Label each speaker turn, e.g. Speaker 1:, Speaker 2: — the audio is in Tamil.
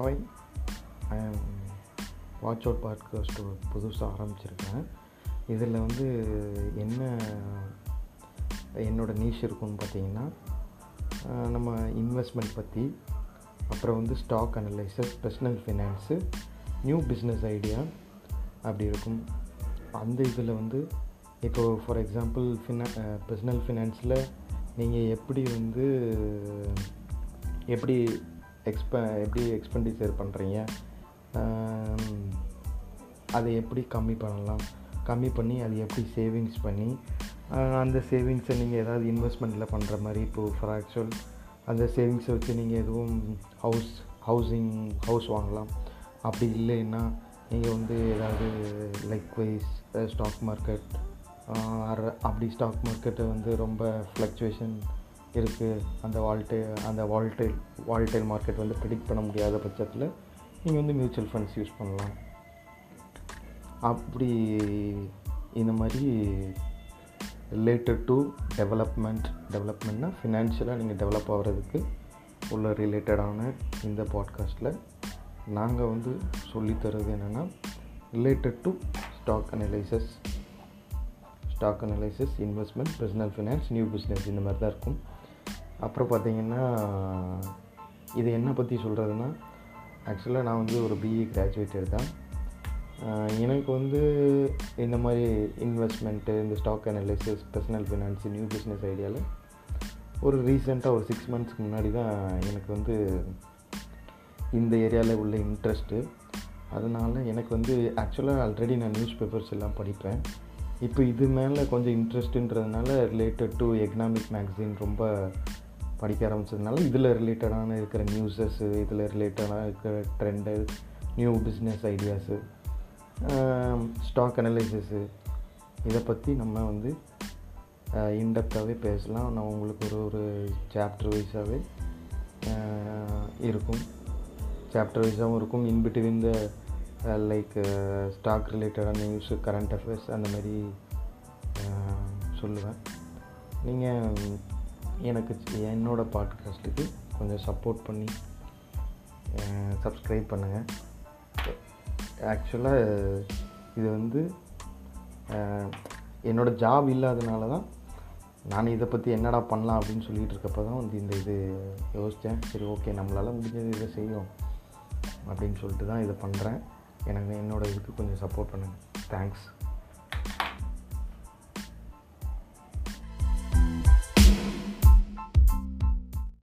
Speaker 1: Hi I watch out podcast புதுசாக ஆரம்பிச்சிருக்கேன். இதில் வந்து என்ன என்னோடய நீஷ் இருக்குன்னு பார்த்தீங்கன்னா நம்ம இன்வெஸ்ட்மெண்ட் பற்றி அப்புறம் வந்து stock analysis personal finance new business idea அப்படி இருக்கும். அந்த இதில் வந்து இப்போது ஃபார் எக்ஸாம்பிள் ஃபினா பர்சனல் ஃபினான்ஸில் நீங்கள் எப்படி வந்து எப்படி எக்ஸ்ப எப்படி எக்ஸ்பெண்டிச்சர் பண்ணுறீங்க அதை எப்படி கம்மி பண்ணலாம்? கம்மி பண்ணி அது எப்படி சேவிங்ஸ் பண்ணி அந்த சேவிங்ஸை நீங்கள் ஏதாவது இன்வெஸ்ட்மெண்ட்டில் பண்ணுற மாதிரி இப்போது ஃபார் ஆக்சுவல் அந்த சேவிங்ஸை வச்சு நீங்கள் எதுவும் ஹவுஸ் ஹவுசிங் ஹவுஸ் வாங்கலாம். அப்படி இல்லைன்னா நீங்கள் வந்து ஏதாவது லைக் வைஸ் ஸ்டாக் மார்க்கெட் அப்படி ஸ்டாக் மார்க்கெட்டை வந்து ரொம்ப ஃப்ளக்சுவேஷன் இருக்குது அந்த வால்டே அந்த வால்டைல் வால்டைல் மார்க்கெட் வந்து ப்ரிடிக்ட் பண்ண முடியாத பட்சத்தில் நீங்கள் வந்து மியூச்சுவல் ஃபண்ட்ஸ் யூஸ் பண்ணலாம். அப்படி இந்த மாதிரி ரிலேட்டட் டு டெவலப்மெண்ட் டெவலப்மெண்ட்னால் ஃபினான்ஷியலாக நீங்கள் டெவலப் ஆகிறதுக்கு உள்ள ரிலேட்டடான இந்த பாட்காஸ்ட்டில் நாங்கள் வந்து சொல்லித்தரது என்னென்னா related to stock analysis stock analysis investment personal finance new business இந்த மாதிரி தான் இருக்கும். அப்புறம் பார்த்திங்கன்னா இது என்ன பற்றி சொல்கிறதுனா ஆக்சுவலாக நான் வந்து ஒரு பிஇ கிராஜுவேட்டட் தான் எனக்கு வந்து இந்த மாதிரி இன்வெஸ்ட்மெண்ட்டு இந்த stock analysis personal finance new business ஐடியாவில் ஒரு ரீசெண்டாக ஒரு சிக்ஸ் மந்த்ஸ்க்கு முன்னாடி தான் எனக்கு வந்து இந்த ஏரியாவில் உள்ள இன்ட்ரெஸ்ட்டு அதனால் எனக்கு வந்து ஆக்சுவலாக ஆல்ரெடி நான் நியூஸ் பேப்பர்ஸ் எல்லாம் படிப்பேன். இப்போ இது மேலே கொஞ்சம் இன்ட்ரெஸ்ட்டுன்றதுனால ரிலேட்டட் டு எக்கனாமிக் மேக்சின் ரொம்ப படிக்க ஆரம்பிச்சதுனால இதில் ரிலேட்டடான இருக்கிற நியூஸஸ்ஸு இதில் ரிலேட்டடான இருக்கிற trend new business ideas stock analysis இதை பற்றி நம்ம வந்து இன்டெப்த்தாகவே பேசலாம். நான் உங்களுக்கு ஒரு ஒரு சாப்டர் வைஸாகவே இருக்கும். சாப்டர் வைஸாகவும் இருக்கும். இன்பிட்வீன் இந்த லைக் ஸ்டாக் ரிலேட்டடான நியூஸு கரண்ட் அஃபேர்ஸ் அந்த மாதிரி சொல்லுவேன். நீங்கள் எனக்கு என்னோடய பாட்காஸ்ட்டுக்கு கொஞ்சம் சப்போர்ட் பண்ணி சப்ஸ்கிரைப் பண்ணுங்கள் ஆக்சுவலாக இது வந்து என்னோடய ஜாப் இல்லாதனால தான் நான் இதை பற்றி என்னடா பண்ணலாம் அப்படின்னு சொல்லிகிட்டு இருக்கப்போ தான் வந்து இந்த இது யோசித்தேன் சரி ஓகே நம்மளால் முடிஞ்சது இதை செய்யும் அப்படின்னு சொல்லிட்டு தான் இதை பண்ணுறேன் எனக்கு என்னோடய இதுக்கு கொஞ்சம் சப்போர்ட் பண்ணுங்கள் தேங்க்ஸ்